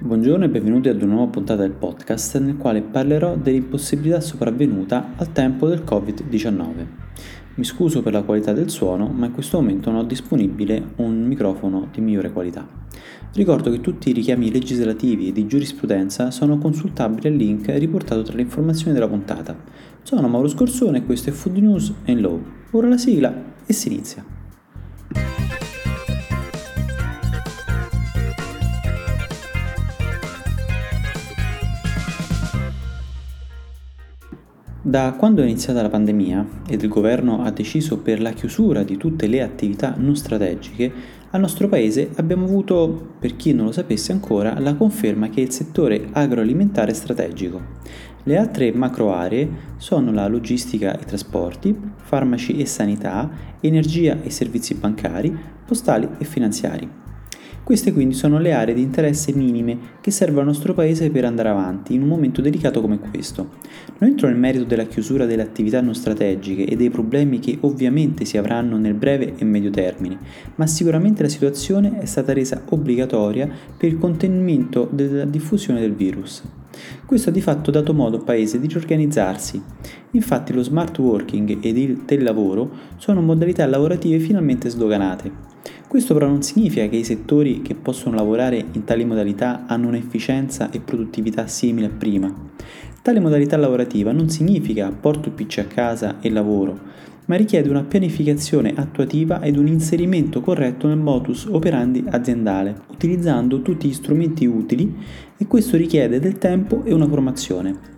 Buongiorno e benvenuti ad una nuova puntata del podcast nel quale parlerò dell'impossibilità sopravvenuta al tempo del Covid-19. Mi scuso per la qualità del suono, ma in questo momento non ho disponibile un microfono di migliore qualità. Ricordo che tutti i richiami legislativi e di giurisprudenza sono consultabili al link riportato tra le informazioni della puntata. Sono Mauro Scorsone e questo è Food News and Law. Ora la sigla e si inizia. Da quando è iniziata la pandemia ed il governo ha deciso per la chiusura di tutte le attività non strategiche, al nostro paese abbiamo avuto, per chi non lo sapesse ancora, la conferma che il settore agroalimentare è strategico. Le altre macro aree sono la logistica e trasporti, farmaci e sanità, energia e servizi bancari, postali e finanziari. Queste quindi sono le aree di interesse minime che servono al nostro Paese per andare avanti in un momento delicato come questo. Non entro nel merito della chiusura delle attività non strategiche e dei problemi che ovviamente si avranno nel breve e medio termine, ma sicuramente la situazione è stata resa obbligatoria per il contenimento della diffusione del virus. Questo ha di fatto dato modo al Paese di riorganizzarsi. Infatti lo smart working ed il telelavoro sono modalità lavorative finalmente sdoganate. Questo però non significa che i settori che possono lavorare in tali modalità hanno un'efficienza e produttività simile a prima. Tale modalità lavorativa non significa porto il PC a casa e lavoro, ma richiede una pianificazione attuativa ed un inserimento corretto nel modus operandi aziendale, utilizzando tutti gli strumenti utili e questo richiede del tempo e una formazione.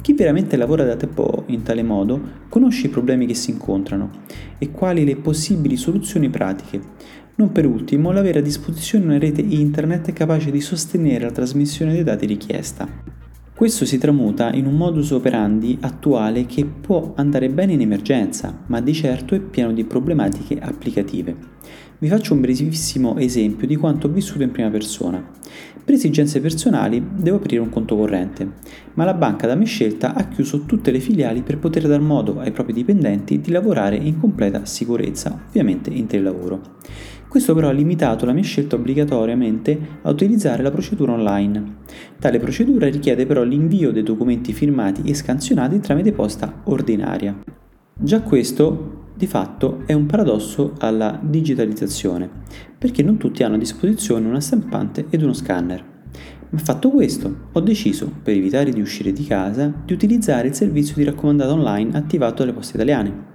Chi veramente lavora da tempo in tale modo conosce i problemi che si incontrano e quali le possibili soluzioni pratiche, non per ultimo, l'avere a disposizione una rete internet capace di sostenere la trasmissione dei dati richiesta. Questo si tramuta in un modus operandi attuale che può andare bene in emergenza, ma di certo è pieno di problematiche applicative. Vi faccio un brevissimo esempio di quanto ho vissuto in prima persona. Per esigenze personali devo aprire un conto corrente, ma la banca da me scelta ha chiuso tutte le filiali per poter dar modo ai propri dipendenti di lavorare in completa sicurezza, ovviamente in telelavoro. Questo però ha limitato la mia scelta obbligatoriamente a utilizzare la procedura online. Tale procedura richiede però l'invio dei documenti firmati e scansionati tramite posta ordinaria. Già questo di fatto è un paradosso alla digitalizzazione, perché non tutti hanno a disposizione una stampante ed uno scanner. Ma fatto questo, ho deciso, per evitare di uscire di casa, di utilizzare il servizio di raccomandata online attivato dalle poste italiane.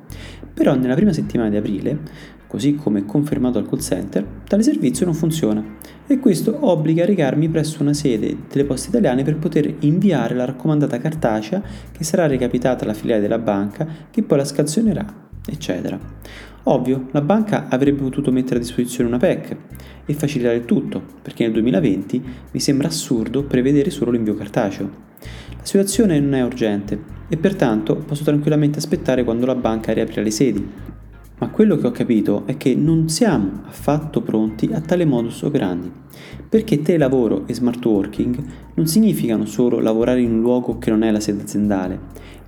Però nella prima settimana di aprile Così come confermato al call center, tale servizio non funziona e questo obbliga a recarmi presso una sede delle poste italiane per poter inviare la raccomandata cartacea che sarà recapitata alla filiale della banca che poi la scazionerà, eccetera. Ovvio, la banca avrebbe potuto mettere a disposizione una PEC e facilitare il tutto, perché nel 2020 mi sembra assurdo prevedere solo l'invio cartaceo. La situazione non è urgente e pertanto posso tranquillamente aspettare quando la banca riaprirà le sedi, ma quello che ho capito è che non siamo affatto pronti a tale modus operandi, perché telelavoro e smart working non significano solo lavorare in un luogo che non è la sede aziendale,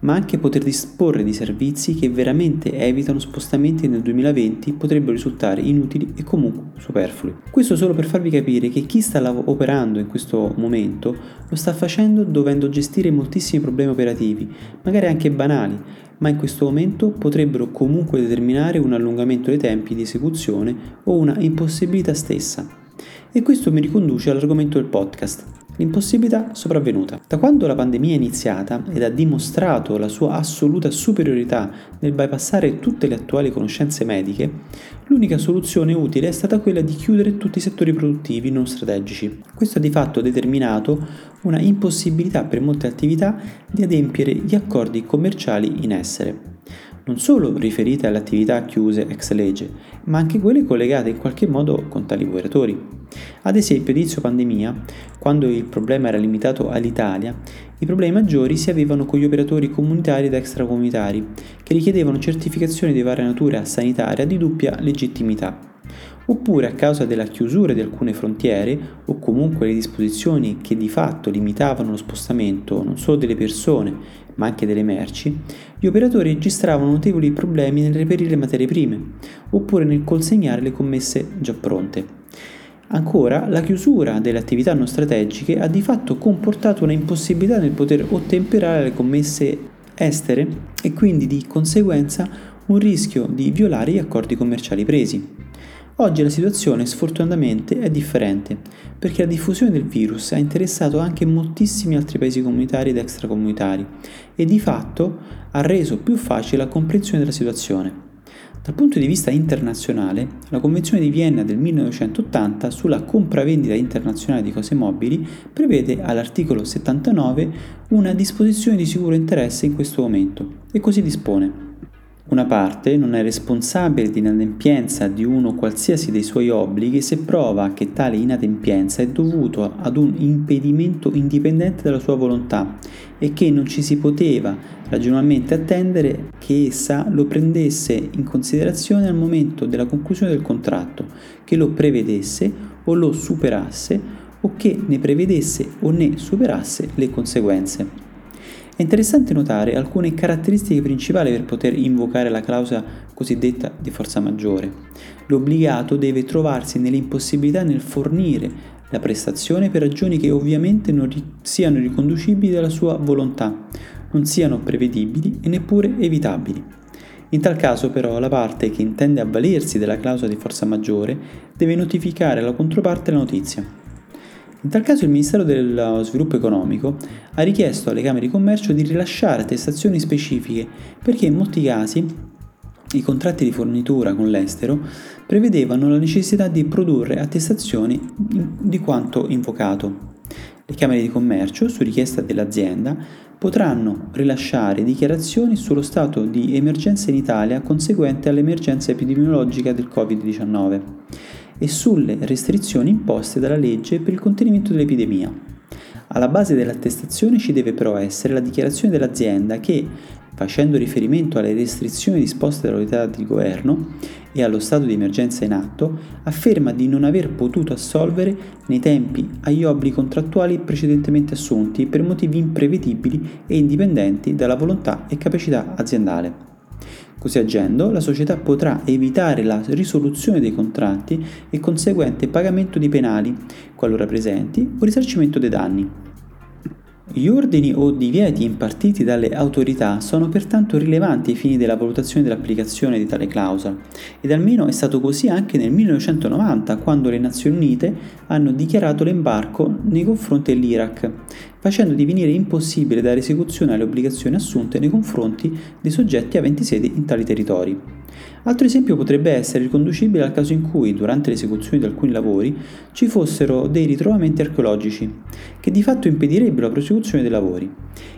ma anche poter disporre di servizi che veramente evitano spostamenti nel 2020 potrebbero risultare inutili e comunque superflui. Questo solo per farvi capire che chi sta operando in questo momento lo sta facendo dovendo gestire moltissimi problemi operativi, magari anche banali, ma in questo momento potrebbero comunque determinare un allungamento dei tempi di esecuzione o una impossibilità stessa. E questo mi riconduce all'argomento del podcast, l'impossibilità sopravvenuta. Da quando la pandemia è iniziata ed ha dimostrato la sua assoluta superiorità nel bypassare tutte le attuali conoscenze mediche, l'unica soluzione utile è stata quella di chiudere tutti i settori produttivi non strategici. Questo ha di fatto determinato una impossibilità per molte attività di adempiere gli accordi commerciali in essere non solo riferite alle attività chiuse ex legge, ma anche quelle collegate in qualche modo con tali operatori. Ad esempio, inizio pandemia, quando il problema era limitato all'Italia, i problemi maggiori si avevano con gli operatori comunitari ed extracomunitari, che richiedevano certificazioni di varia natura sanitaria di doppia legittimità oppure a causa della chiusura di alcune frontiere o comunque le disposizioni che di fatto limitavano lo spostamento non solo delle persone ma anche delle merci, gli operatori registravano notevoli problemi nel reperire le materie prime oppure nel consegnare le commesse già pronte. Ancora, la chiusura delle attività non strategiche ha di fatto comportato una impossibilità nel poter ottemperare alle commesse estere e quindi di conseguenza un rischio di violare gli accordi commerciali presi. Oggi la situazione sfortunatamente è differente, perché la diffusione del virus ha interessato anche moltissimi altri paesi comunitari ed extracomunitari e di fatto ha reso più facile la comprensione della situazione. Dal punto di vista internazionale, la Convenzione di Vienna del 1980 sulla compravendita internazionale di cose mobili prevede all'articolo 79 una disposizione di sicuro interesse in questo momento e così dispone. Una parte non è responsabile di inadempienza di uno qualsiasi dei suoi obblighi se prova che tale inadempienza è dovuto ad un impedimento indipendente dalla sua volontà e che non ci si poteva ragionevolmente attendere che essa lo prendesse in considerazione al momento della conclusione del contratto, che lo prevedesse o lo superasse o che ne prevedesse o ne superasse le conseguenze. È interessante notare alcune caratteristiche principali per poter invocare la clausola cosiddetta di forza maggiore. L'obbligato deve trovarsi nell'impossibilità nel fornire la prestazione per ragioni che ovviamente non ri- siano riconducibili alla sua volontà, non siano prevedibili e neppure evitabili. In tal caso però la parte che intende avvalersi della clausola di forza maggiore deve notificare alla controparte la notizia. In tal caso il Ministero dello Sviluppo Economico ha richiesto alle Camere di Commercio di rilasciare attestazioni specifiche perché in molti casi i contratti di fornitura con l'estero prevedevano la necessità di produrre attestazioni di quanto invocato. Le Camere di Commercio, su richiesta dell'azienda, potranno rilasciare dichiarazioni sullo stato di emergenza in Italia conseguente all'emergenza epidemiologica del Covid-19 e sulle restrizioni imposte dalla legge per il contenimento dell'epidemia. Alla base dell'attestazione ci deve però essere la dichiarazione dell'azienda che, facendo riferimento alle restrizioni disposte dall'autorità di governo e allo stato di emergenza in atto, afferma di non aver potuto assolvere nei tempi agli obblighi contrattuali precedentemente assunti per motivi imprevedibili e indipendenti dalla volontà e capacità aziendale. Così agendo, la società potrà evitare la risoluzione dei contratti e conseguente pagamento di penali, qualora presenti, o risarcimento dei danni. Gli ordini o divieti impartiti dalle autorità sono pertanto rilevanti ai fini della valutazione dell'applicazione di tale clausola ed almeno è stato così anche nel 1990 quando le Nazioni Unite hanno dichiarato l'embarco nei confronti dell'Iraq, facendo divenire impossibile dare esecuzione alle obbligazioni assunte nei confronti dei soggetti aventi sede in tali territori. Altro esempio potrebbe essere riconducibile al caso in cui, durante l'esecuzione di alcuni lavori, ci fossero dei ritrovamenti archeologici, che di fatto impedirebbero la prosecuzione dei lavori.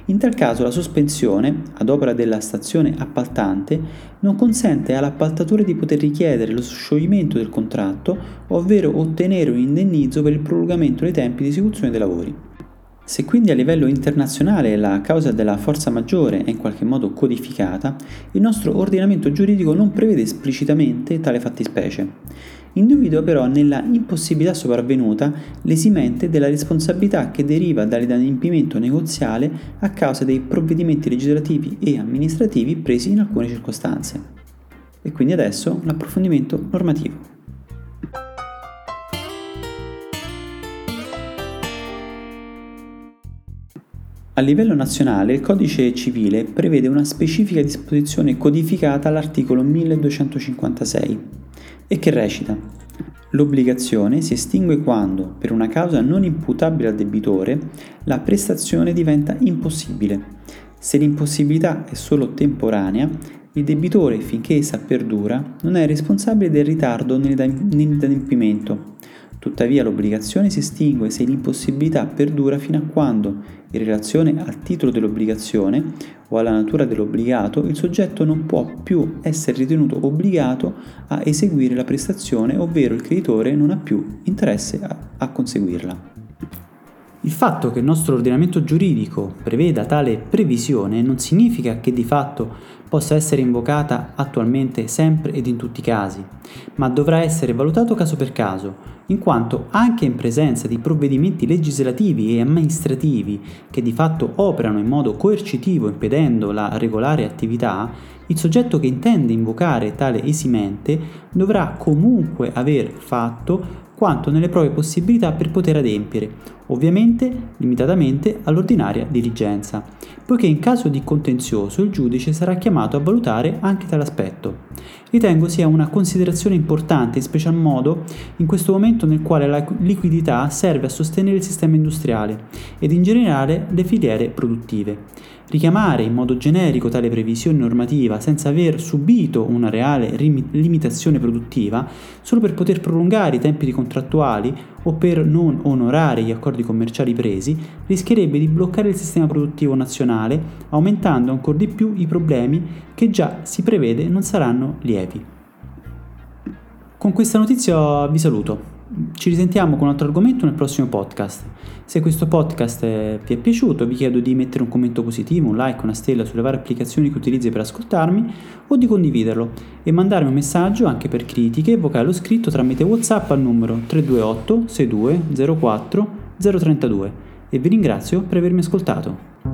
In tal caso la sospensione, ad opera della stazione appaltante, non consente all'appaltatore di poter richiedere lo scioglimento del contratto, ovvero ottenere un indennizzo per il prolungamento dei tempi di esecuzione dei lavori. Se quindi a livello internazionale la causa della forza maggiore è in qualche modo codificata, il nostro ordinamento giuridico non prevede esplicitamente tale fattispecie. Individua però nella impossibilità sopravvenuta l'esimente della responsabilità che deriva dall'inadempimento negoziale a causa dei provvedimenti legislativi e amministrativi presi in alcune circostanze. E quindi adesso l'approfondimento normativo. A livello nazionale il codice civile prevede una specifica disposizione codificata all'articolo 1256 e che recita? L'obbligazione si estingue quando, per una causa non imputabile al debitore, la prestazione diventa impossibile. Se l'impossibilità è solo temporanea, il debitore, finché essa perdura, non è responsabile del ritardo nell'adempimento Tuttavia l'obbligazione si estingue se l'impossibilità perdura fino a quando, in relazione al titolo dell'obbligazione o alla natura dell'obbligato, il soggetto non può più essere ritenuto obbligato a eseguire la prestazione, ovvero il creditore non ha più interesse a, a conseguirla. Il fatto che il nostro ordinamento giuridico preveda tale previsione non significa che di fatto possa essere invocata attualmente sempre ed in tutti i casi, ma dovrà essere valutato caso per caso, in quanto anche in presenza di provvedimenti legislativi e amministrativi che di fatto operano in modo coercitivo impedendo la regolare attività, Il soggetto che intende invocare tale esimente dovrà comunque aver fatto quanto nelle proprie possibilità per poter adempiere, ovviamente limitatamente all'ordinaria diligenza, poiché in caso di contenzioso il giudice sarà chiamato a valutare anche tale aspetto. Ritengo sia una considerazione importante, in special modo in questo momento nel quale la liquidità serve a sostenere il sistema industriale ed in generale le filiere produttive. Richiamare in modo generico tale previsione normativa senza aver subito una reale rim- limitazione produttiva, solo per poter prolungare i tempi contrattuali o per non onorare gli accordi commerciali presi, rischierebbe di bloccare il sistema produttivo nazionale, aumentando ancora di più i problemi che già si prevede non saranno lievi. Con questa notizia vi saluto. Ci risentiamo con un altro argomento nel prossimo podcast. Se questo podcast vi è piaciuto, vi chiedo di mettere un commento positivo, un like, una stella sulle varie applicazioni che utilizzi per ascoltarmi o di condividerlo e mandarmi un messaggio anche per critiche, vocale o scritto tramite WhatsApp al numero 328 62 04 032 e vi ringrazio per avermi ascoltato.